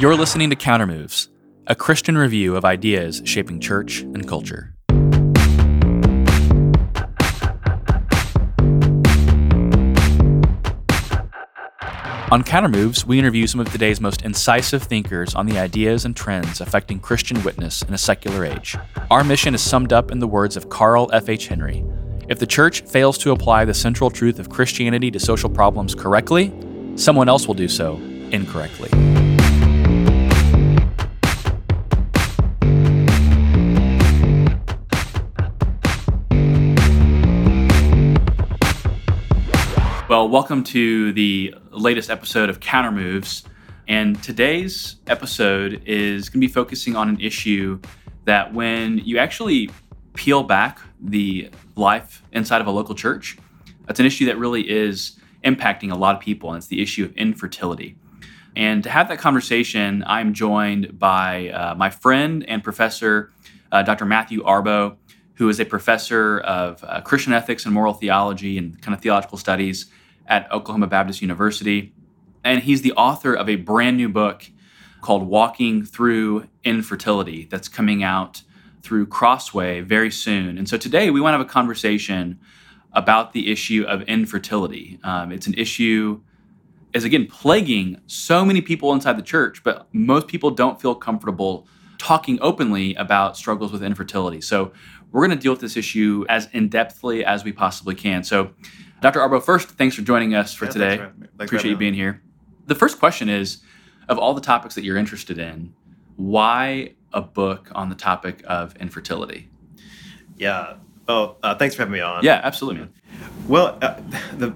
You're listening to Countermoves, a Christian review of ideas shaping church and culture. On Countermoves, we interview some of today's most incisive thinkers on the ideas and trends affecting Christian witness in a secular age. Our mission is summed up in the words of Carl F.H. Henry If the church fails to apply the central truth of Christianity to social problems correctly, someone else will do so incorrectly. Welcome to the latest episode of Countermoves. And today's episode is going to be focusing on an issue that when you actually peel back the life inside of a local church, that's an issue that really is impacting a lot of people, and it's the issue of infertility. And to have that conversation, I'm joined by uh, my friend and professor, uh, Dr. Matthew Arbo, who is a professor of uh, Christian ethics and moral theology and kind of theological studies at Oklahoma Baptist University. And he's the author of a brand new book called Walking Through Infertility that's coming out through Crossway very soon. And so today we want to have a conversation about the issue of infertility. Um, it's an issue is again plaguing so many people inside the church, but most people don't feel comfortable talking openly about struggles with infertility. So we're going to deal with this issue as in depthly as we possibly can. So Dr. Arbo, first, thanks for joining us for Yeah, today. thanks for- thanks Appreciate you being here. The first question is of all the topics that you're interested in, why a book on the topic of infertility? Yeah. Oh, uh, thanks for having me on. Yeah, absolutely. man. Well, uh, the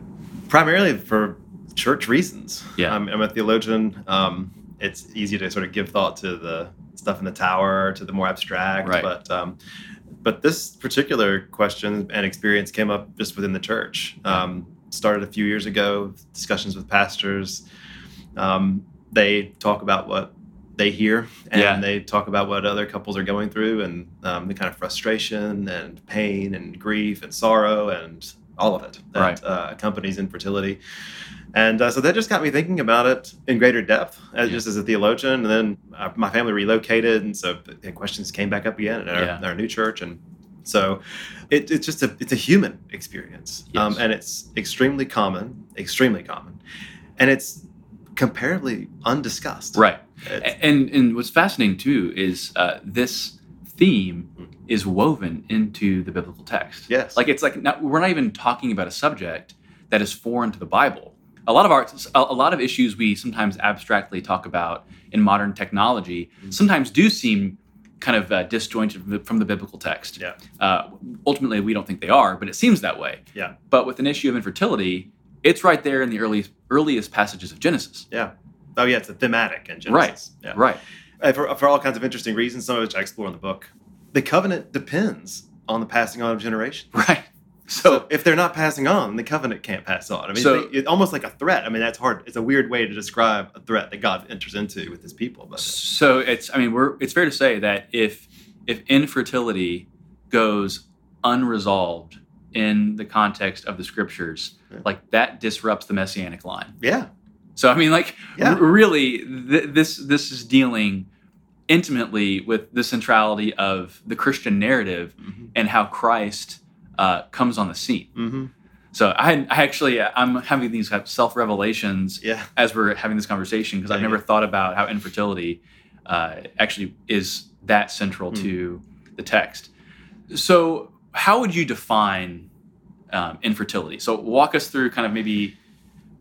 primarily for church reasons. Yeah. I'm, I'm a theologian. Um, it's easy to sort of give thought to the stuff in the tower, to the more abstract. Right. But um, but this particular question and experience came up just within the church. Um, started a few years ago. Discussions with pastors. Um, they talk about what they hear and Yeah. they talk about what other couples are going through and um, the kind of frustration and pain and grief and sorrow and all of it that Right. uh, accompanies infertility. And uh, so that just got me thinking about it in greater depth, as, Yeah. just as a theologian. And then uh, my family relocated, and so the questions came back up again in our, Yeah. our new church. And so it, it's just a it's a human experience, um, and it's extremely common, extremely common, and it's comparatively undiscussed. Right. It's- And and what's fascinating too is uh, this theme is woven into the biblical text. Yes. Like it's like not, we're not even talking about a subject that is foreign to the Bible. A lot of our a, a lot of issues we sometimes abstractly talk about in modern technology sometimes do seem kind of uh, disjointed from the biblical text. Yeah. Uh, ultimately, we don't think they are, but it seems that way. Yeah. But with an issue of infertility, it's right there in the early earliest passages of Genesis. Yeah. Oh yeah, it's a thematic in Genesis. Right. Yeah. Right. Uh, For, for all kinds of interesting reasons, some of which I explore in the book. The covenant depends on the passing on of generation. Right. So So, if they're not passing on, the covenant can't pass on. I mean, So- it's, almost like a threat. I mean, that's hard. It's a weird way to describe a threat that God enters into with His people. But so it's I mean we're it's fair to say that if if infertility goes unresolved in the context of the scriptures, Yeah. like that disrupts the messianic line. yeah, So I mean, like Yeah. r- really, th- this this is dealing intimately with the centrality of the Christian narrative mm-hmm. and how Christ uh, comes on the scene. hmm So I, I actually I'm having these self revelations yeah, as we're having this conversation because I've never thought about how infertility uh, actually is that central Hmm. to the text. So, how would you define um, infertility? So, walk us through kind of maybe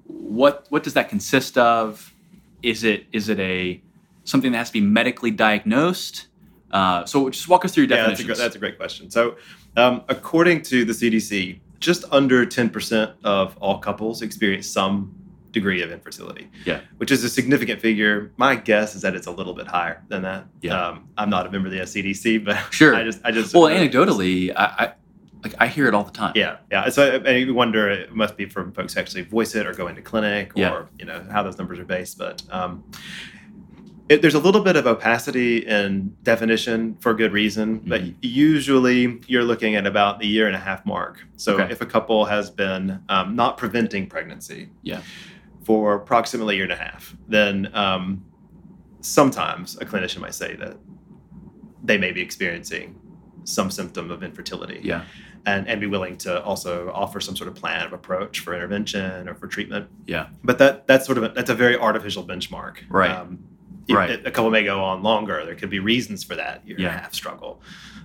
what what does that consist of? Is it is it a something that has to be medically diagnosed? Uh, so, just walk us through your yeah. That's a, that's a great question. So, um, according to the CDC, just under ten percent of all couples experience some degree of infertility. Yeah. which is a significant figure. My guess is that it's a little bit higher than that. Yeah. um, I'm not a member of the SCDC, but Sure. I just, I just well, anecdotally, I, I like I hear it all the time. Yeah, yeah. So I, I wonder it must be from folks who actually voice it or go into clinic or Yeah. you know how those numbers are based. But um, it, there's a little bit of opacity in definition for good reason. But Mhm. usually you're looking at about the year and a half mark. So Okay. if a couple has been um, not preventing pregnancy, Yeah. for approximately a year and a half, then um, sometimes a clinician might say that they may be experiencing some symptom of infertility Yeah. and, and be willing to also offer some sort of plan of approach for intervention or for treatment. Yeah. But that that's sort of a, that's a very artificial benchmark. Right. Um, Right. A couple may go on longer. There could be reasons for that year Yeah. and a half struggle,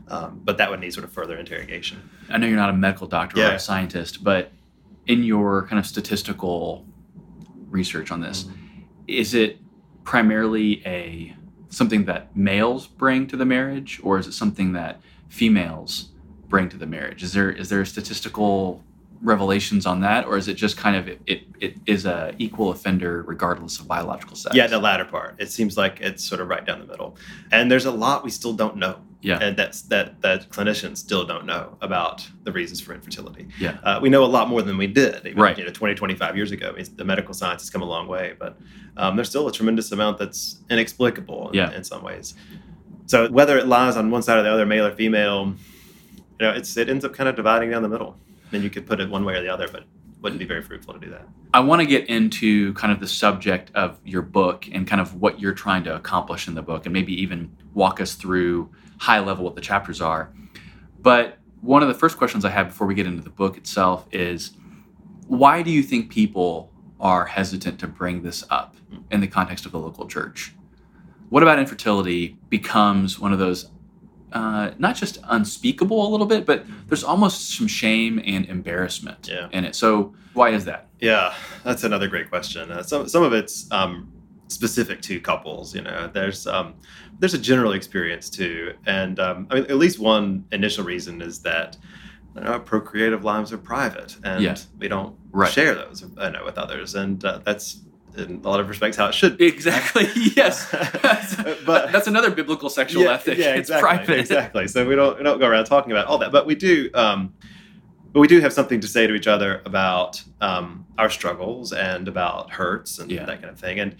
um, but that would need sort of further interrogation. I know you're not a medical doctor or Yeah. a scientist, but in your kind of statistical research on this, is it primarily a something that males bring to the marriage, or is it something that females bring to the marriage? Is there is there a statistical revelations on that, or is it just kind of it it, it is a equal offender regardless of biological sex? Yeah, the latter part. It seems like it's sort of right down the middle, and there's a lot we still don't know. Yeah. and that's that that clinicians still don't know about the reasons for infertility. Yeah. uh, we know a lot more than we did even Right. you know 20 25 years ago I mean, the medical science has come a long way but um, there's still a tremendous amount that's inexplicable in, Yeah. in some ways so whether it lies on one side or the other male or female you know it's it ends up kind of dividing down the middle and you could put it one way or the other but wouldn't be very fruitful to do that I want to get into kind of the subject of your book and kind of what you're trying to accomplish in the book, and maybe even walk us through high level what the chapters are. But one of the first questions I have before we get into the book itself is why do you think people are hesitant to bring this up in the context of the local church? What about infertility becomes one of those uh, not just unspeakable a little bit, but there's almost some shame and embarrassment Yeah. in it. So why is that? Yeah, that's another great question. Uh, some some of it's um, specific to couples. You know, there's um, there's a general experience too, and um, I mean, at least one initial reason is that you know, procreative lives are private, and Yeah. we don't Right. share those you know, with others, and uh, that's in a lot of respects how it should be. Exactly. Yes. But- that's another biblical sexual yeah, ethic. Yeah, it's exactly. private. Exactly. So we don't we don't go around talking about all that, but we do. Um, but we do have something to say to each other about um, our struggles and about hurts and Yeah. that kind of thing, and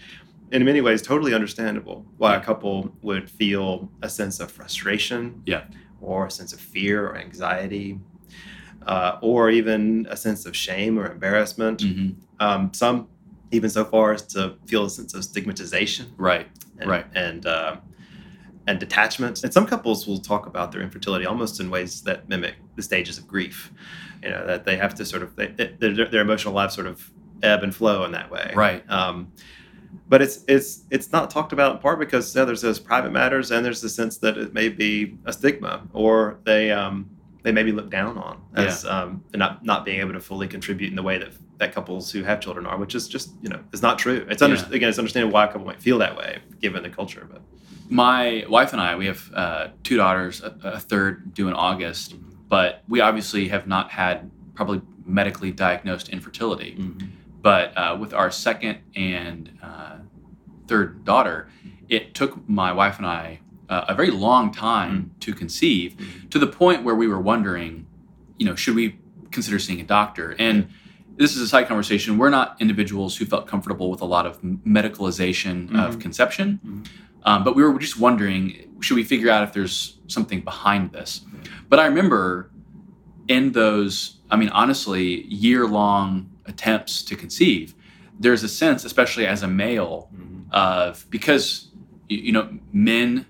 in many ways, totally understandable why a couple would feel a sense of frustration, Yeah. or a sense of fear or anxiety, uh, or even a sense of shame or embarrassment. Mhm. Um, some even so far as to feel a sense of stigmatization Right. and, Right. and uh, and detachment. And some couples will talk about their infertility almost in ways that mimic the stages of grief. You know that they have to sort of they, their, their emotional lives sort of ebb and flow in that way. Right. Um, but it's it's it's not talked about in part because you know, there's those private matters and there's the sense that it may be a stigma or they um, they may be looked down on as um, not not being able to fully contribute in the way that that couples who have children are, which is just you know is not true. It's under, Yeah. again it's understandable why a couple might feel that way given the culture, but My wife and I, we have uh, two daughters, a, a third due in August, but we obviously have not had probably medically diagnosed infertility. But uh, with our second and uh, third daughter, it took my wife and I uh, a very long time to conceive, Mhm. to the point where we were wondering, you know, should we consider seeing a doctor? And this is a side conversation. We're not individuals who felt comfortable with a lot of medicalization of Mhm. conception, Mhm. um, but we were just wondering, should we figure out if there's something behind this? Yeah. But I remember in those, I mean, honestly, year long attempts to conceive, there's a sense, especially as a male, of because you, you know men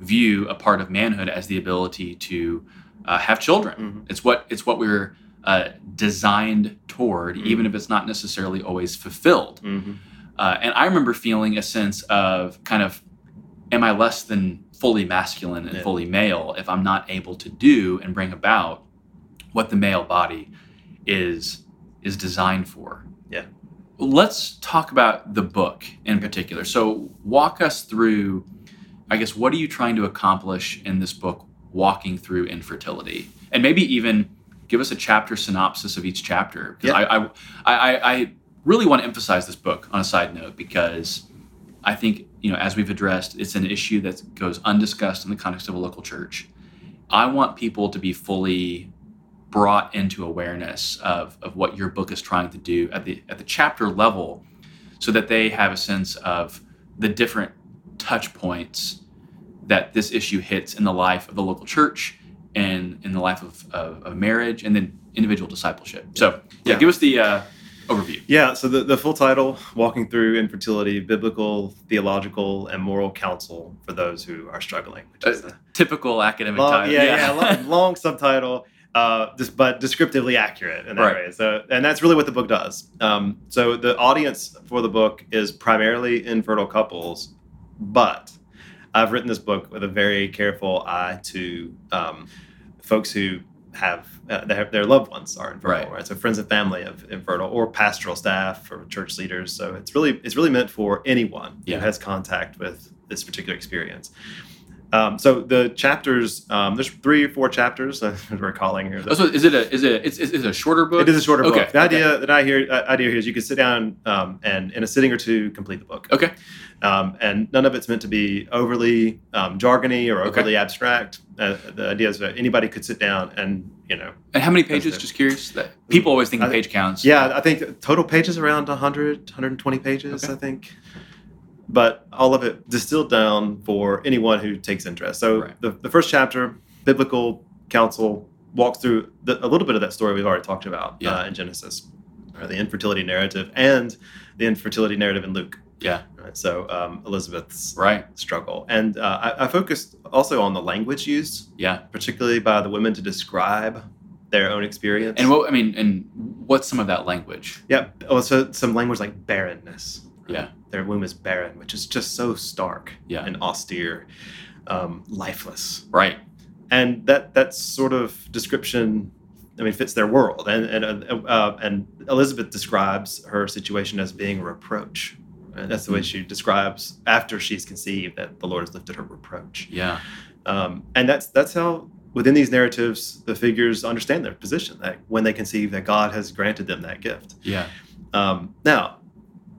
view a part of manhood as the ability to uh, have children. Mhm. It's what it's what we're uh, designed toward, Mhm. even if it's not necessarily always fulfilled. Mhm. Uh, and I remember feeling a sense of kind of, am I less than fully masculine and Yeah. fully male if I'm not able to do and bring about what the male body is is designed for? Yeah. Let's talk about the book in particular. So walk us through, I guess, what are you trying to accomplish in this book, walking through infertility, and maybe even give us a chapter synopsis of each chapter. Because Yeah. I, I, I, I really want to emphasize this book on a side note because I think you know, as we've addressed, it's an issue that goes undiscussed in the context of a local church. I want people to be fully brought into awareness of, of what your book is trying to do at the at the chapter level so that they have a sense of the different touch points that this issue hits in the life of the local church and in the life of, of, of marriage and then individual discipleship. So yeah, Yeah. give us the uh, overview. Yeah, so the, the full title, Walking Through Infertility, Biblical, Theological, and Moral Counsel for Those Who Are Struggling. Which is Uh, the Typical academic long, title. yeah, yeah, long, long subtitle, uh, just, but descriptively accurate in that Right. way. So, and that's really what the book does. Um, so the audience for the book is primarily infertile couples, but I've written this book with a very careful eye to um, folks who have uh, their, their loved ones are infertile, Right. right. So friends and family of infertile, or pastoral staff, or church leaders. So it's really it's really meant for anyone Yeah. who has contact with this particular experience. Um, so the chapters, um, there's three or four chapters. Uh, we're calling here. Oh, so is it a is it it's, it's a shorter book? It is a shorter Okay, book. The okay. idea that I hear uh, idea here is you can sit down um, and in a sitting or two complete the book. Okay. Um, and none of it's meant to be overly um, jargony or Okay. overly abstract. Uh, the idea is that anybody could sit down and you know, And how many pages? Just curious. That people always think I page counts. yeah, I think total pages around 100, 120 pages. Okay. I think. But all of it distilled down for anyone who takes interest. So Right. the, the first chapter, biblical counsel, walks through the, a little bit of that story we've already talked about Yeah. uh, in Genesis, or the infertility narrative, and the infertility narrative in Luke. Yeah. Right? So um, Elizabeth's Right. struggle, and uh, I, I focused also on the language used, Yeah. particularly by the women to describe their own experience. And what I mean, and what's some of that language? yeah, also some language like barrenness. Yeah. their womb is barren, which is just so stark Yeah. and austere, um, lifeless, Right. and that that sort of description, I mean, fits their world. And and uh, uh, and Elizabeth describes her situation as being a reproach. And that's the way she describes after she's conceived that the Lord has lifted her reproach. Yeah. Um, and that's that's how within these narratives the figures understand their position that when they conceive that God has granted them that gift. Yeah. Um, now,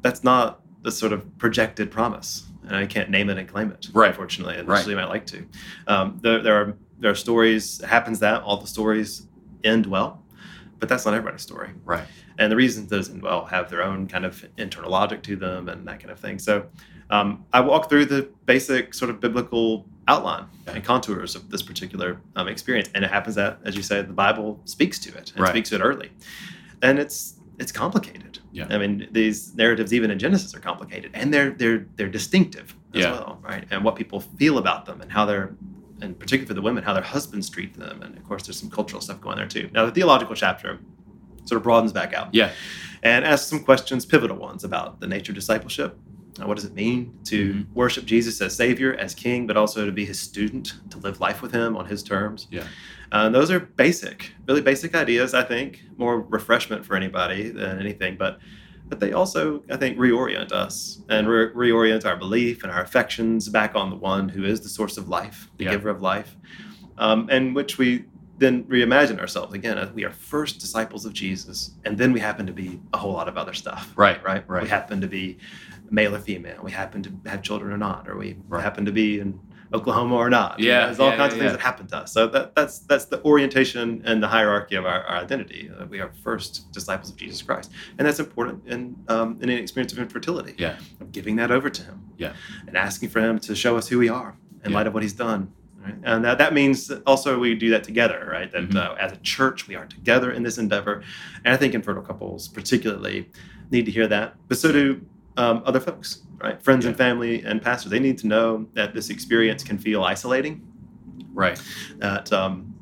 that's not the sort of projected promise, and I can't name it and claim it, Right. unfortunately, and Right. might like to. Um, there, there are there are stories. It happens that all the stories end well, but that's not everybody's story. Right. And the reasons those well have their own kind of internal logic to them and that kind of thing. So um, I walk through the basic sort of biblical outline and contours of this particular um, experience, and it happens that, as you said, the Bible speaks to it and Right. speaks to it early, and it's it's complicated. Yeah. I mean, these narratives, even in Genesis, are complicated, and they're they're they're distinctive as Yeah. well, right? And what people feel about them, and how they're, and particularly for the women, how their husbands treat them, and of course, there's some cultural stuff going there too. Now, the theological chapter sort of broadens back out Yeah. and asks some questions, pivotal ones about the nature of discipleship. Uh, what does it mean to Mhm. worship Jesus as Savior, as King, but also to be His student, to live life with Him on His terms? Yeah. Uh, those are basic, really basic ideas. I think more refreshment for anybody than anything, but but they also, I think, reorient us and re- reorient our belief and our affections back on the one who is the source of life, the Yeah. giver of life, um, and which we then reimagine ourselves again. as We are first disciples of Jesus, and then we happen to be a whole lot of other stuff. Right. Right. Right. We happen to be male or female. We happen to have children or not, or we Right. happen to be in Oklahoma or not. You know, Yeah, there's all yeah, kinds yeah, of things yeah. that happen to us. So that, that's that's the orientation and the hierarchy of our, our identity. Uh, we are first disciples of Jesus Christ, and that's important in um, in an experience of infertility. Yeah. Of giving that over to Him. Yeah. And asking for Him to show us who we are in Yeah. light of what He's done. Right? And that, that means also we do that together, right? That Mhm. uh, as a church we are together in this endeavor, and I think infertile couples particularly need to hear that, but so do um, other folks, right? Friends and family and pastors. They need to know that this experience can feel isolating. Right. That um,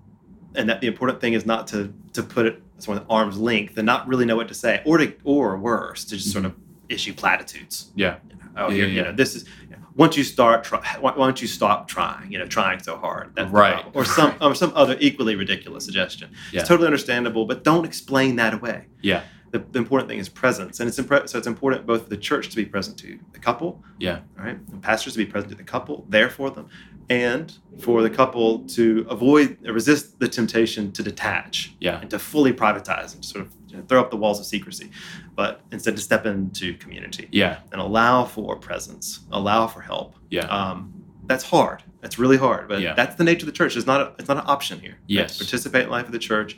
and that the important thing is not to to put it sort of arm's length and not really know what to say, or to or worse, to just sort of issue platitudes. Yeah. Oh, Yeah, yeah, you know, this is. you know, Once you start, try, why, don't you stop trying? You know, trying so hard. That's Right. Or some, right. or some other equally ridiculous suggestion. Yeah. It's totally understandable, but don't explain that away. Yeah. The, the important thing is presence, and it's impre- so it's important both for the church to be present to the couple, Yeah. right, and pastors to be present to the couple, there for them, and for the couple to avoid resist the temptation to detach Yeah. and to fully privatize and sort of you know, throw up the walls of secrecy, but instead to step into community Yeah. and allow for presence, allow for help. Yeah. Um, that's hard. That's really hard, but Yeah. that's the nature of the church. It's not a, it's not an option here. right? Yes. To participate in life of the church,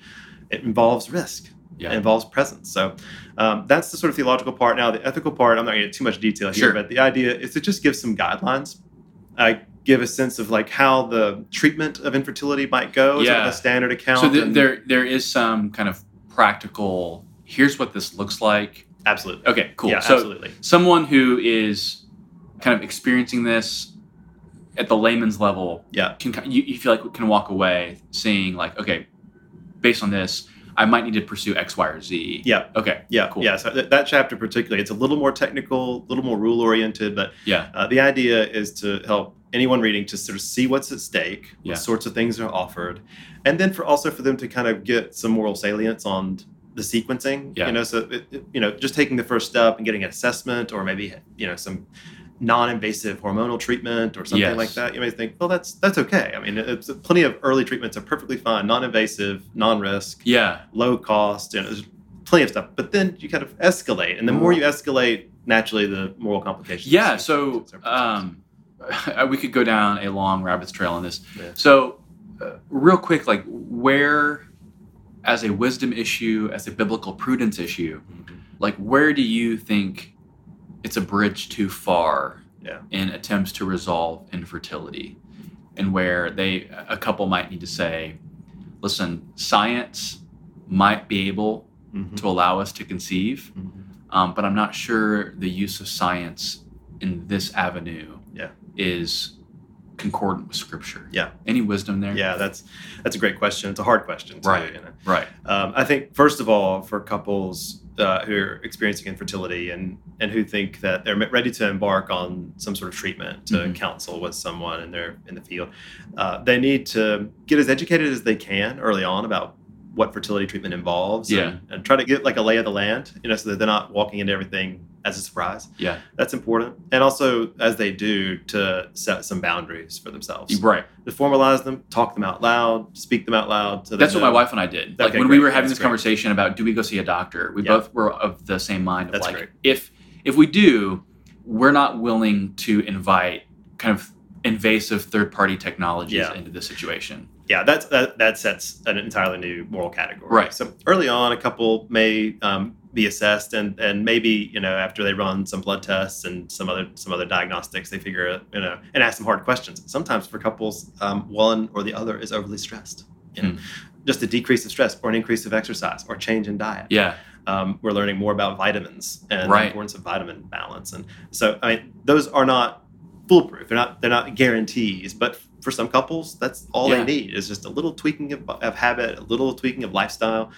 it involves risk. Yeah. Involves presence. So um, that's the sort of theological part. Now, the ethical part, I'm not going to get too much detail here, Sure. but the idea is to just give some guidelines. I give a sense of like how the treatment of infertility might go, sort of Yeah. a standard account. So th- there there is some kind of practical here's what this looks like. Absolutely. Okay, cool. Yeah, so absolutely. someone who is kind of experiencing this at the layman's level Yeah. can you, you feel like can walk away seeing like okay based on this i might need to pursue x y or z Yeah. okay Yeah. Cool. Yeah. So th- that chapter particularly, it's a little more technical, a little more rule oriented, but yeah uh, the idea is to help anyone reading to sort of see what's at stake, Yeah. what sorts of things are offered, and then for also for them to kind of get some moral salience on the sequencing. Yeah. You know, so it, it- you know, just taking the first step and getting an assessment, or maybe you know some non-invasive hormonal treatment or something Yes. like that. You may think, well, that's that's okay. I mean, it's plenty of early treatments are perfectly fine, non-invasive, non-risk yeah low cost, you know, there's plenty of stuff. But then you kind of escalate, and the more you escalate, naturally, the moral complications. yeah so um we could go down a long rabbit's trail on this Yeah. so uh, real quick like where as a wisdom issue as a biblical prudence issue Mhm. like where do you think it's a bridge too far Yeah. in attempts to resolve infertility and where they a couple might need to say listen science might be able Mhm. to allow us to conceive Mhm. um, but i'm not sure the use of science in this avenue Yeah. is concordant with scripture Yeah. any wisdom there Yeah, that's that's a great question. It's a hard question, too, Right. You know? right Um, I think first of all, for couples uh, who are experiencing infertility and and who think that they're ready to embark on some sort of treatment to Mhm. counsel with someone in their in the field, uh, they need to get as educated as they can early on about what fertility treatment involves. Yeah. And, and try to get like a lay of the land, you know, so that they're not walking into everything as a surprise. yeah That's important. And also, as they do, to set some boundaries for themselves. right To formalize them, talk them out loud, speak them out loud. So That's what my wife and I did. Like Okay, when we were having That's this great. conversation about do we go see a doctor, we Yeah. both were of the same mind of That's like great. if if we do, we're not willing to invite kind of invasive third party technologies Yeah. into this situation. yeah, that's, that that sets an entirely new moral category. Right. So early on, a couple may um, be assessed, and and maybe you know after they run some blood tests and some other some other diagnostics, they figure you know and ask some hard questions. Sometimes for couples, um, one or the other is overly stressed. You know, Hmm. just a decrease of stress or an increase of exercise or change in diet. Yeah. um, we're learning more about vitamins and Right. the importance of vitamin balance. And so, I mean, those are not foolproof. They're not they're not guarantees. But for some couples, that's all Yeah. they need is just a little tweaking of, of habit, a little tweaking of lifestyle.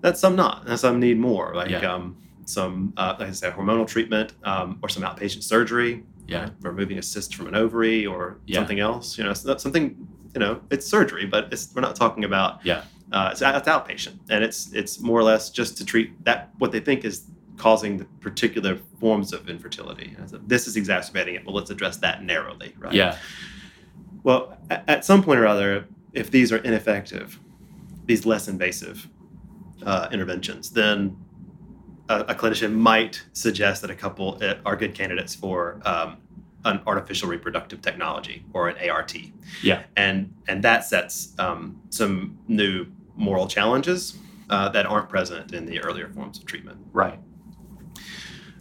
That's some not, and some need more, like Yeah. um, some uh, like I said, hormonal treatment um, or some outpatient surgery, Yeah. right? removing a cyst from an ovary or Yeah. something else. You know, something. You know, it's surgery, but it's we're not talking about Yeah. uh, it's, it's outpatient, and it's it's more or less just to treat that what they think is causing the particular forms of infertility. So this is exacerbating it. Well, let's address that narrowly, right? Yeah. Well, at some point or other, if these are ineffective, these less invasive uh, interventions, then a, a clinician might suggest that a couple uh, are good candidates for um, an artificial reproductive technology or an ART. Yeah. And and that sets um, some new moral challenges uh, that aren't present in the earlier forms of treatment. Right.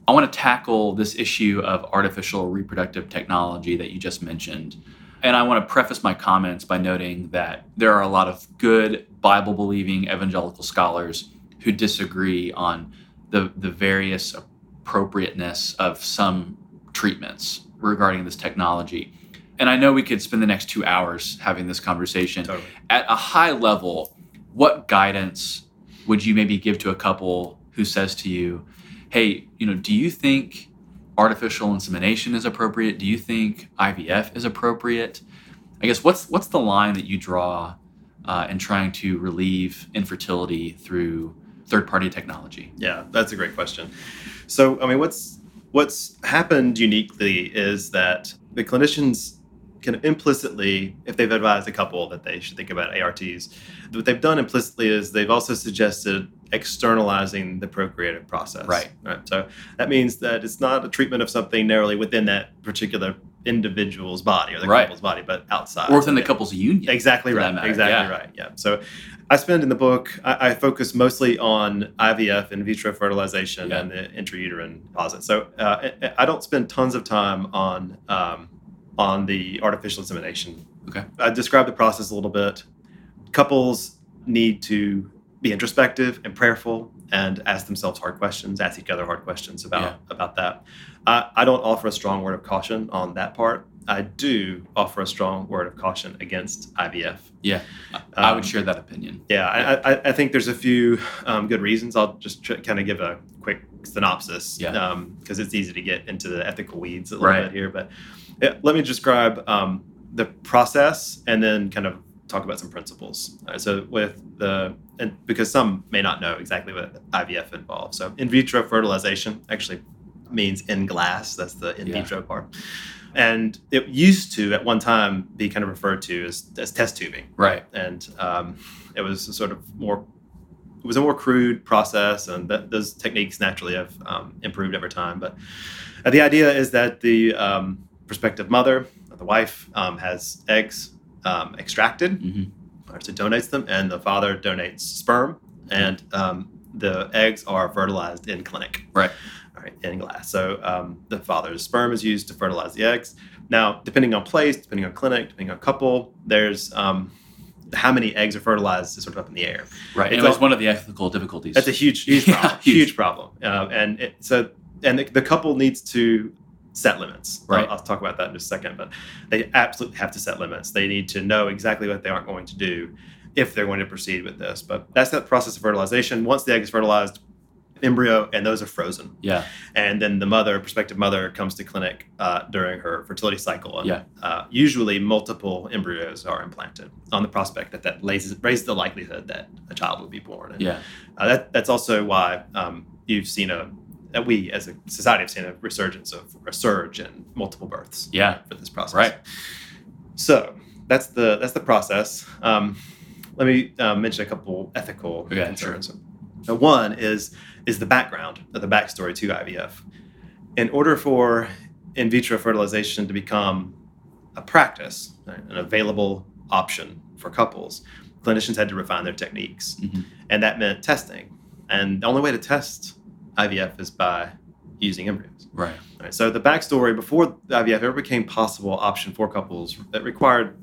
I want to tackle this issue of artificial reproductive technology that you just mentioned. And I want to preface my comments by noting that there are a lot of good Bible believing evangelical scholars who disagree on the, the various appropriateness of some treatments regarding this technology. And I know we could spend the next two hours having this conversation Totally. at a high level, what guidance would you maybe give to a couple who says to you, "Hey, you know, do you think artificial insemination is appropriate? Do you think IVF is appropriate?" I guess what's what's the line that you draw uh, in trying to relieve infertility through third-party technology? Yeah, that's a great question. So, I mean, what's what's happened uniquely is that the clinicians can implicitly, if they've advised a couple that they should think about ARTs, what they've done implicitly is they've also suggested externalizing the procreative process. Right. Right. So that means that it's not a treatment of something narrowly within that particular individual's body or the Right. couple's body, but outside. Or within the couple's union? Exactly right. Exactly yeah. right. Yeah. So I spend in the book, I, I focus mostly on IVF, in vitro fertilization, Yeah. and the intrauterine deposit. So uh, I, I don't spend tons of time on um, on the artificial insemination. Okay. I describe the process a little bit. Couples need to be introspective and prayerful and ask themselves hard questions, ask each other hard questions about about that. I, I don't offer a strong word of caution on that part. I do offer a strong word of caution against IVF. Yeah, I- would Um, share that opinion. Yeah, I, I, I think there's a few um, good reasons. I'll just tr- kind of give a quick synopsis Yeah. because it's easy to get into the ethical weeds a little Right. bit here. But yeah, let me describe um, the process and then kind of talk about some principles. Right, so with the and because some may not know exactly what IVF involves. So in vitro fertilization actually means in glass. That's the in Yeah. vitro part. And it used to, at one time, be kind of referred to as, as test tubing Right. and um, it was a sort of more it was a more crude process and those techniques naturally have um, improved over time but uh, the idea is that the um, prospective mother the wife um, has eggs um, extracted hmm or so donates them and the father donates sperm and um, the eggs are fertilized in clinic Right. all right in glass so um, the father's sperm is used to fertilize the eggs now depending on place depending on clinic depending on couple there's um, how many eggs are fertilized is sort of up in the air Right. It's It was all- one of the ethical difficulties. that's a huge huge Yeah, problem huge. huge, problem uh, and it, so and the, the couple needs to set limits Right. I'll, I'll talk about that in just a second but they absolutely have to set limits they need to know exactly what they aren't going to do if they're going to proceed with this but that's that process of fertilization once the egg is fertilized embryo and those are frozen yeah. and then the mother prospective mother comes to clinic uh, during her fertility cycle and Yeah. uh, usually multiple embryos are implanted on the prospect that that raises, raises the likelihood that a child will be born and Yeah. uh, that, that's also why um, you've seen a that we as a society have seen a resurgence of a surge and multiple births Yeah. for this process. Right. So that's the that's the process. Um, let me uh, mention a couple ethical concerns. Now, one is is the background, the backstory to IVF. In order for in vitro fertilization to become a practice, an available option for couples, clinicians had to refine their techniques, Mhm. and that meant testing. And the only way to test IVF is by using embryos. Right. Right, so the backstory before IVF ever became possible option for couples, that required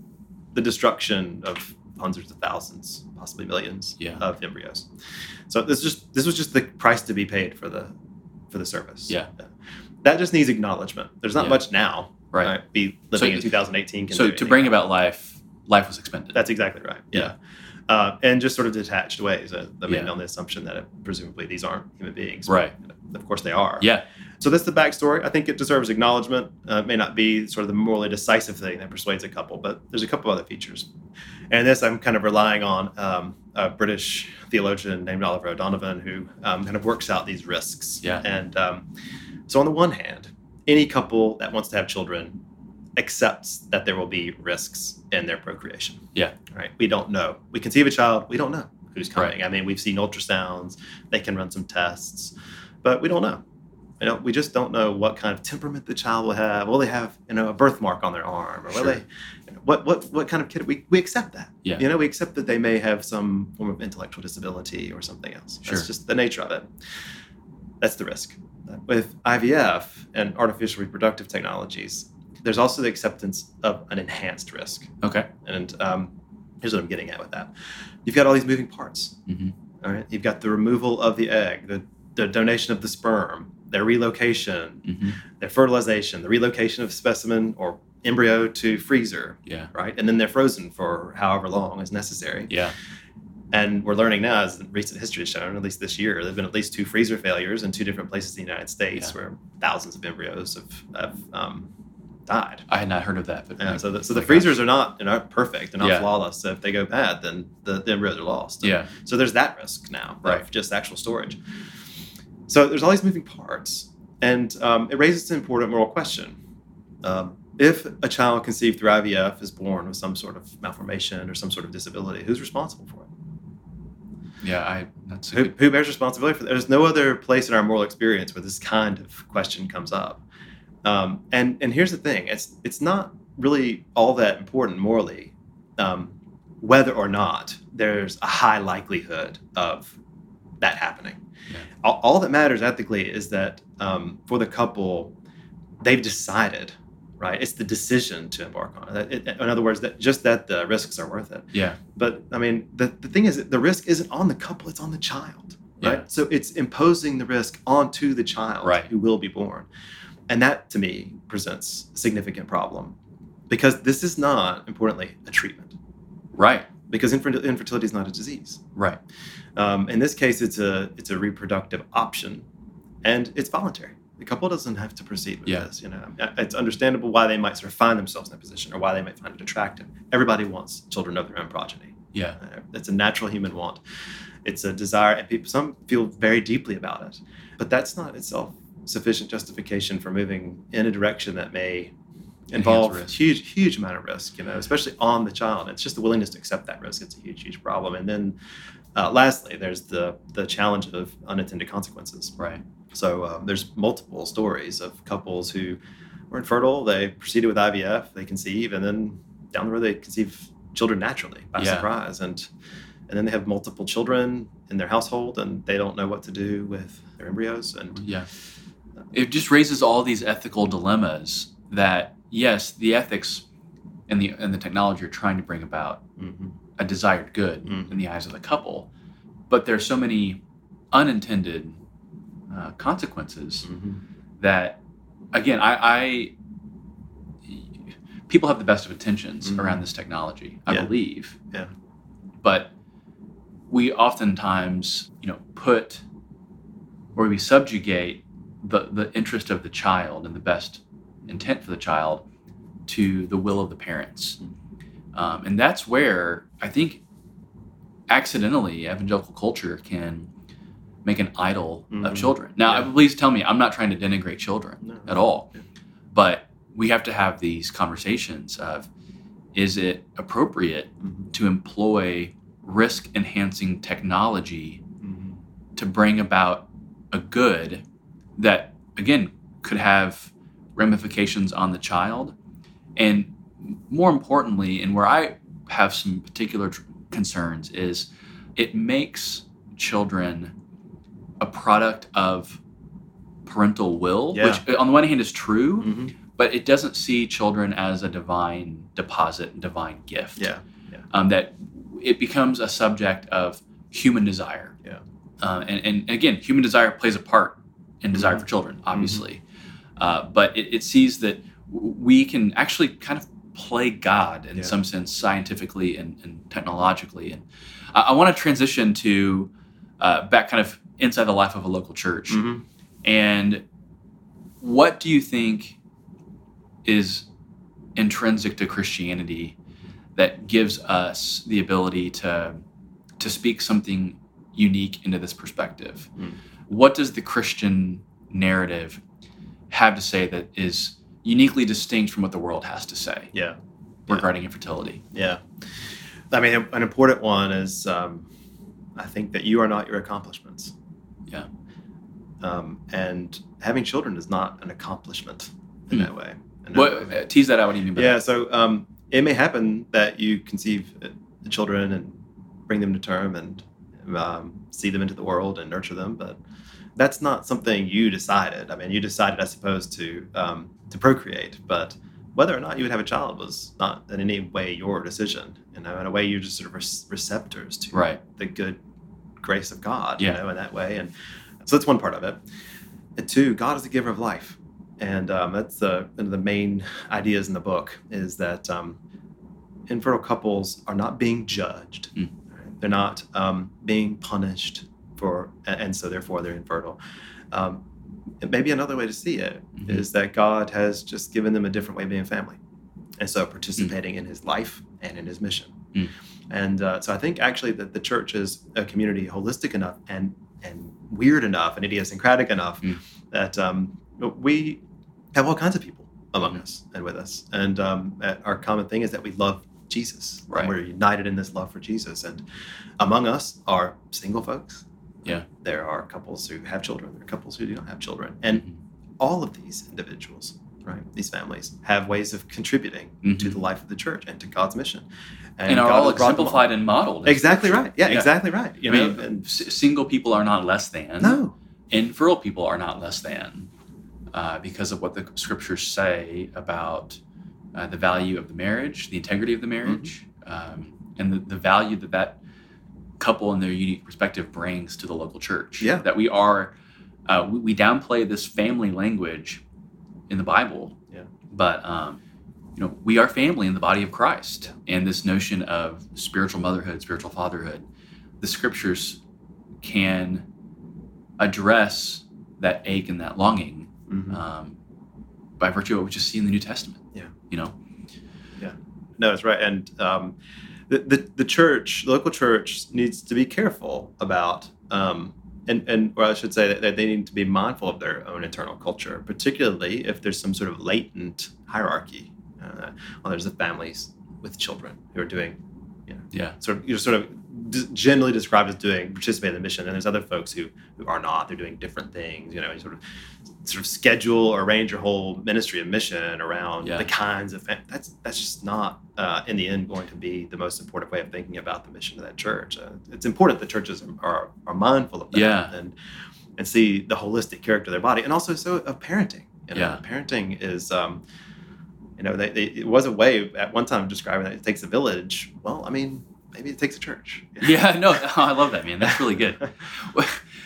the destruction of hundreds of thousands, possibly millions Yeah. of embryos. So this just this was just the price to be paid for the for the service. Yeah. That just needs acknowledgement. There's not Yeah. much now. Right. uh, be living So- in 2018. can So to bring about about life, life was expended. that's exactly right. Yeah. Uh, and just sort of detached ways. Uh, I mean, Yeah. on the assumption that it, presumably these aren't human beings. Right. Of course they are. yeah. So that's the backstory. I think it deserves acknowledgement. Uh, it may not be sort of the morally decisive thing that persuades a couple, but there's a couple other features. And this I'm kind of relying on um, a British theologian named Oliver O'Donovan who um, kind of works out these risks. Yeah. And um, so on the one hand, any couple that wants to have children accepts that there will be risks in their procreation. Yeah. Right. We don't know. We conceive a child. We don't know who's Right. coming. I mean, we've seen ultrasounds. They can run some tests, but we don't know. You know, we just don't know what kind of temperament the child will have. Will they have, you know, a birthmark on their arm, or will Sure. they, you know, what what what kind of kid? We we accept that. Yeah. You know, we accept that they may have some form of intellectual disability or something else. Sure. That's just the nature of it. That's the risk. With IVF and artificial reproductive technologies, there's also the acceptance of an enhanced risk. Okay. And um, here's what I'm getting at with that. You've got all these moving parts. Mhm. All right. You've got the removal of the egg, the, the donation of the sperm, their relocation, hmm their fertilization, the relocation of specimen or embryo to freezer, Yeah. right? And then they're frozen for however long is necessary. Yeah. And we're learning now, as recent history has shown, at least this year, there have been at least two freezer failures in two different places in the United States Yeah. where thousands of embryos have, have um, died. I had not heard of that. But Yeah, so the, so the gosh. freezers are not you know perfect, they're not Yeah. flawless. So if they go bad, then the, the embryos are lost. Yeah. So there's that risk now Right. of just actual storage. So there's all these moving parts, and um, it raises an important moral question: um, If a child conceived through IVF is born with some sort of malformation or some sort of disability, who's responsible for it? Yeah. I. That's Who, good. who bears responsibility for that? There's no other place in our moral experience where this kind of question comes up. Um, and and here's the thing: it's it's not really all that important morally um, whether or not there's a high likelihood of that happening. Yeah. All, all that matters ethically is that um, for the couple, they've decided. Right, it's the decision to embark on it. It- In other words, that just that the risks are worth it. Yeah. But I mean, the, the thing is, that the risk isn't on the couple; it's on the child. right? Yeah. So it's imposing the risk onto the child Right. who will be born. And that to me presents a significant problem because this is not, importantly, a treatment Right. because infer- infertility is not a disease. Right. Um, in this case, it's a it's a reproductive option, and it's voluntary. The couple doesn't have to proceed with Yeah. this. You know, Uh, it's understandable why they might sort of find themselves in that position, or why they might find it attractive. Everybody wants children of their own progeny. Yeah. Uh, It's a natural human want. It's a desire, and people some feel very deeply about it. But that's not itself sufficient justification for moving in a direction that may involve huge, huge amount of risk. You know, especially on the child. It's just the willingness to accept that risk. It's a huge, huge problem. And then, uh, lastly, there's the the challenge of unintended consequences. Right. So uh, there's multiple stories of couples who were infertile. They proceeded with IVF. They conceive, and then down the road they conceive children naturally by Yeah. surprise, and and then they have multiple children in their household, and they don't know what to do with their embryos. And Yeah. It just raises all these ethical dilemmas that yes, the ethics and the and the technology are trying to bring about Mhm. a desired good Mhm. in the eyes of the couple, but there's so many unintended uh, consequences Mhm. that again I, I people have the best of intentions Mhm. around this technology i Yeah. believe Yeah. but we oftentimes you know put or we subjugate the, the interest of the child and the best intent for the child to the will of the parents um, and that's where i think accidentally evangelical culture can make an idol of Mhm. children now Yeah. please tell me i'm not trying to denigrate children No. at all Yeah. but we have to have these conversations of is it appropriate Mhm. to employ risk enhancing technology Mhm. to bring about a good that again could have ramifications on the child and more importantly and where i have some particular tr- concerns is it makes children a product of parental will Yeah. which on the one hand is true Mhm. but it doesn't see children as a divine deposit and divine gift Yeah. um, that it becomes a subject of human desire. Yeah. Uh, and, and again, human desire plays a part in desire Mhm. for children, obviously. Uh, but it, it sees that we can actually kind of play God in Yeah. some sense, scientifically and, and technologically. And I, I want to transition to uh, back kind of inside the life of a local church. Mhm. And what do you think is intrinsic to Christianity that gives us the ability to to speak something unique into this perspective? Mm. What does the Christian narrative have to say that is uniquely distinct from what the world has to say Yeah. Yeah. regarding infertility? Yeah. I mean, an important one is um, I think that you are not your accomplishments. Yeah. Um, and having children is not an accomplishment in Hmm. that way. What, uh, tease that out. What do you mean by yeah. that? So um, it may happen that you conceive the children and bring them to term and um, see them into the world and nurture them, but that's not something you decided. I mean, you decided, I suppose, to um, to procreate, but whether or not you would have a child was not in any way your decision. You know, in a way, you're just sort of rec- receptors to Right. the good grace of God. Yeah. You know, in that way, and so that's one part of it. And two, God is the giver of life, and um, that's the one of the main ideas in the book is that um, infertile couples are not being judged. Mm. They're not um, being punished for, and, so therefore they're infertile. Um, maybe another way to see it is Mhm. that God has just given them a different way of being family, and so participating in His life and in His mission. Mm. And uh, so I think actually that the church is a community holistic enough and and weird enough and idiosyncratic enough Mm. that um, we have all kinds of people among Mhm. us and with us. And um, uh, our common thing is that we love Jesus. and we're united in this love for Jesus. And among us are single folks. Yeah. There are couples who have children. There are couples who do not have children. And Mhm. all of these individuals, right, these families, have ways of contributing to Mhm. the life of the church and to God's mission. and, are God all exemplified and modeled. Exactly right. Yeah, Yeah. exactly right. You I know, mean, and single people are not less than. no, infertile people are not less than uh, because of what the scriptures say about uh, the value of the marriage, the integrity of the marriage, um, and the, the value that that couple and their unique perspective brings to the local church. Yeah. That we are, uh, we, we downplay this family language in the Bible. Yeah. But, um, you know, we are family in the body of Christ. And this notion of spiritual motherhood, spiritual fatherhood, the scriptures can address that ache and that longing Mhm. um, by virtue of what we just see in the New Testament. Yeah. You know? Yeah. No, that's right. And um, the, the the church, the local church, needs to be careful about, um, and and or I should say that, that they need to be mindful of their own internal culture, particularly if there's some sort of latent hierarchy. Uh, well, there's the families with children who are doing, Yeah. sort of, you're sort of generally described as doing participate in the mission, and there's other folks who who are not. They're doing different things. You know, you sort of sort of schedule or arrange your whole ministry and mission around Yeah. the kinds of that's that's just not uh, in the end going to be the most important way of thinking about the mission of that church. Uh, it's important that churches are are mindful of that Yeah. and and see the holistic character of their body, and also so of parenting. You know, Yeah. parenting is. Um, you know, they, they, it was a way at one time of describing that it takes a village. Well, I mean, maybe it takes a church. Yeah, no, I love that, man. That's really good.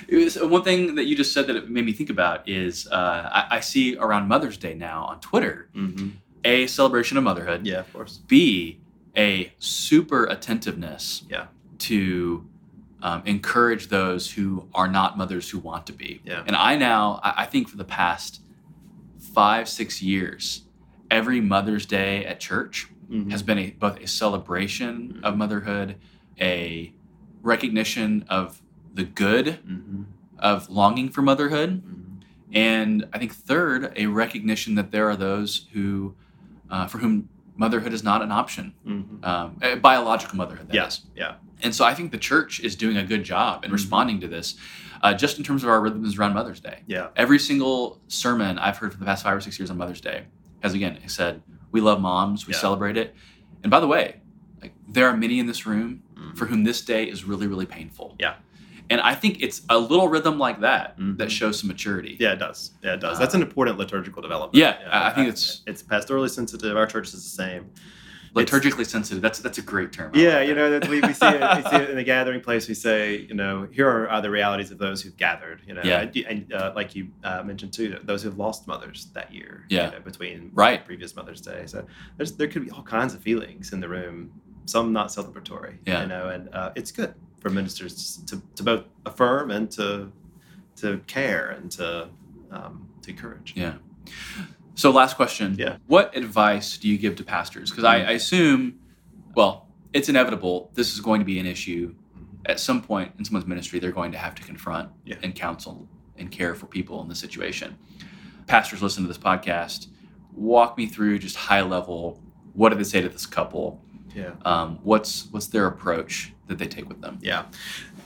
It was, one thing that you just said that it made me think about is uh, I, I see around Mother's Day now on Twitter Mm-hmm. a celebration of motherhood, Yeah, of course. B a super attentiveness Yeah. to um, encourage those who are not mothers who want to be. Yeah. And I now I, I think for the past five six years, every Mother's Day at church Mhm. has been a, both a celebration of motherhood, a recognition of the good Mhm. of longing for motherhood, Mhm. and I think third, a recognition that there are those who, uh, for whom motherhood is not an option, Mhm. um, biological motherhood. yes, Yeah. Yeah. And so I think the church is doing a good job in Mhm. responding to this, uh, just in terms of our rhythms around Mother's Day. Yeah. Every single sermon I've heard for the past five or six years on Mother's Day has again said, "We love moms, we Yeah. celebrate it." And by the way, like there are many in this room Mhm. for whom this day is really, really painful. Yeah. And I think it's a little rhythm like that Mhm. that shows some maturity. Yeah, it does. Yeah, it does. Uh, That's an important liturgical development. Yeah, I- I think it's- it's pastorally sensitive. Our church is the same. Liturgically sensitive. That's that's a great term. I Yeah, like you know, we, we see it, we see it in the gathering place. We say, you know, here are, are the realities of those who've gathered. You know, Yeah. and, and, uh, like you uh, mentioned too, those who've lost mothers that year. Yeah. you know, between Right. previous Mother's Day. So there's there could be all kinds of feelings in the room. Some not celebratory. Yeah. You know, and uh, it's good for ministers to, to both affirm and to to care and to um, to encourage. Yeah. So last question. Yeah. What advice do you give to pastors? Because I, I assume, well, it's inevitable. This is going to be an issue at some point in someone's ministry. They're going to have to confront Yeah. and counsel and care for people in this situation. Pastors listen to this podcast. Walk me through just high level. What do they say to this couple? Yeah. Um, what's what's their approach that they take with them? Yeah.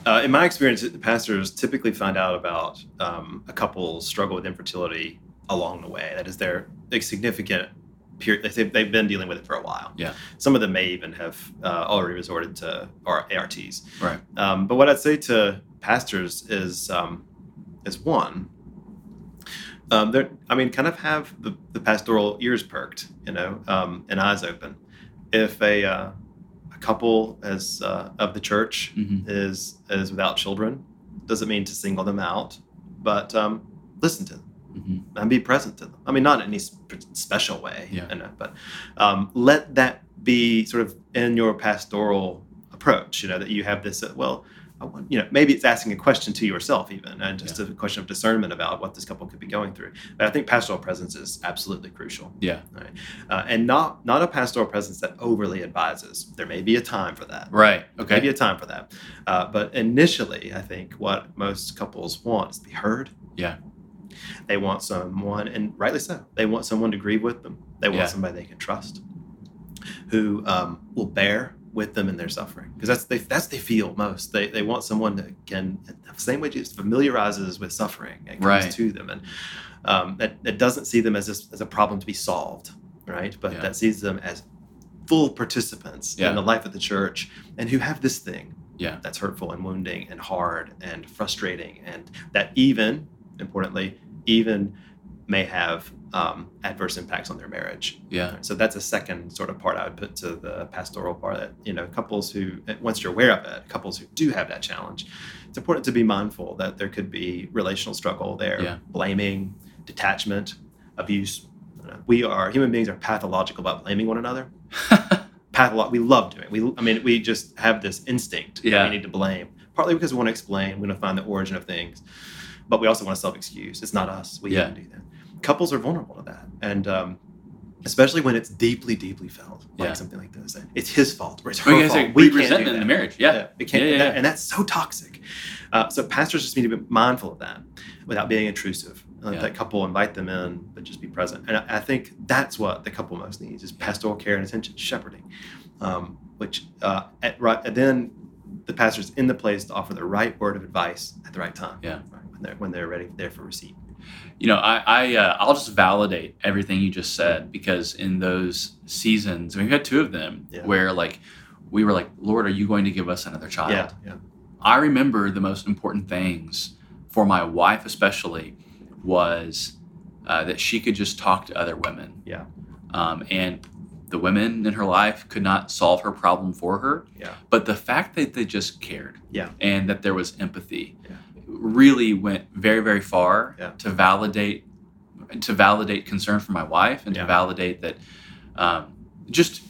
Uh, in my experience, pastors typically find out about um, a couple's struggle with infertility along the way. That is, their significant period. They've, they've been dealing with it for a while. Yeah. Some of them may even have uh, already resorted to or ARTs. Right. Um, but what I'd say to pastors is, um, is one, um, they're, I mean, kind of have the, the pastoral ears perked, you know, um, and eyes open. If a, uh, a couple as uh, of the church hmm is is without children, doesn't mean to single them out, but um, listen to them hmm and be present to them. I mean, not in any special way, Yeah. you know, but um, let that be sort of in your pastoral approach. You know, that you have this. Uh, well, I want, you know, maybe it's asking a question to yourself even, and just a question of discernment about what this couple could be going through. But I think pastoral presence is absolutely crucial, Yeah. uh, and not not a pastoral presence that overly advises. There may be a time for that. Right. Okay. Maybe a time for that. Uh, but initially, I think what most couples want is to be heard. Yeah. They want someone, and rightly so, they want someone to grieve with them. They want Yeah. somebody they can trust, who um, will bear with them in their suffering, because that's they that's they feel most. They they want someone that can, the same way Jesus familiarizes with suffering and comes Right. to them, and um, that that doesn't see them as this, as a problem to be solved, right? But Yeah. that sees them as full participants Yeah. in the life of the church, and who have this thing Yeah. that's hurtful and wounding and hard and frustrating and that even importantly even may have um, adverse impacts on their marriage. Yeah. So that's a second sort of part I would put to the pastoral part that, you know, couples who, once you're aware of it, couples who do have that challenge, it's important to be mindful that there could be relational struggle there, Yeah. blaming, detachment, abuse. We are, human beings are pathological about blaming one another. Patholo- we love doing it. We, I mean, we just have this instinct that Yeah. we need to blame, partly because we want to explain, we want to find the origin of things, but we also want to self excuse. It's not us. We Yeah. didn't do that. Couples are vulnerable to that. And, um, especially when it's deeply, deeply felt, like Yeah. something like this. It's his fault or it's her Well, you guys fault. say we we can't do resentment in the marriage. Yeah. we can't. Yeah, yeah, that- and that's so toxic. Uh, so pastors just need to be mindful of that without being intrusive. Let Yeah. that couple invite them in, but just be present. And I, I think that's what the couple most needs is pastoral care and attention, shepherding, um, which uh, at, right, and then the pastor's in the place to offer the right word of advice at the right time. Yeah. right, when they're when they're ready there for receipt. You know, I, I uh, I'll just validate everything you just said because in those seasons, we've had two of them Yeah. where like we were like, Lord, are you going to give us another child? Yeah, yeah, I remember the most important things for my wife, especially, was uh, that she could just talk to other women. Yeah. Um, and the women in her life could not solve her problem for her. Yeah. But the fact that they just cared. Yeah. And that there was empathy. Yeah. Really went very, very far Yeah. to validate to validate concern for my wife and Yeah. to validate that um, just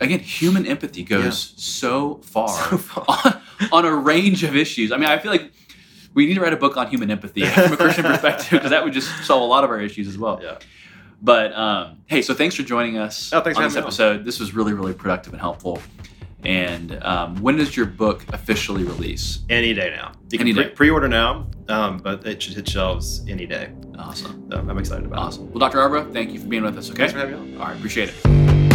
again human empathy goes so far So far. on, on a range of issues. I mean, I feel like we need to write a book on human empathy from a Christian perspective because that would just solve a lot of our issues as well. Yeah. But um, hey, so thanks for joining us Oh, thanks for on this me on. episode. This was really, really productive and helpful. And um, when does your book officially release? Any day now. You Any can pre- pre-order now, um, but it should hit shelves any day. Awesome. So I'm excited about it. Awesome. Well, Dr. Arbo, thank you for being with us. Okay. Thanks for having me on. All right. Appreciate it.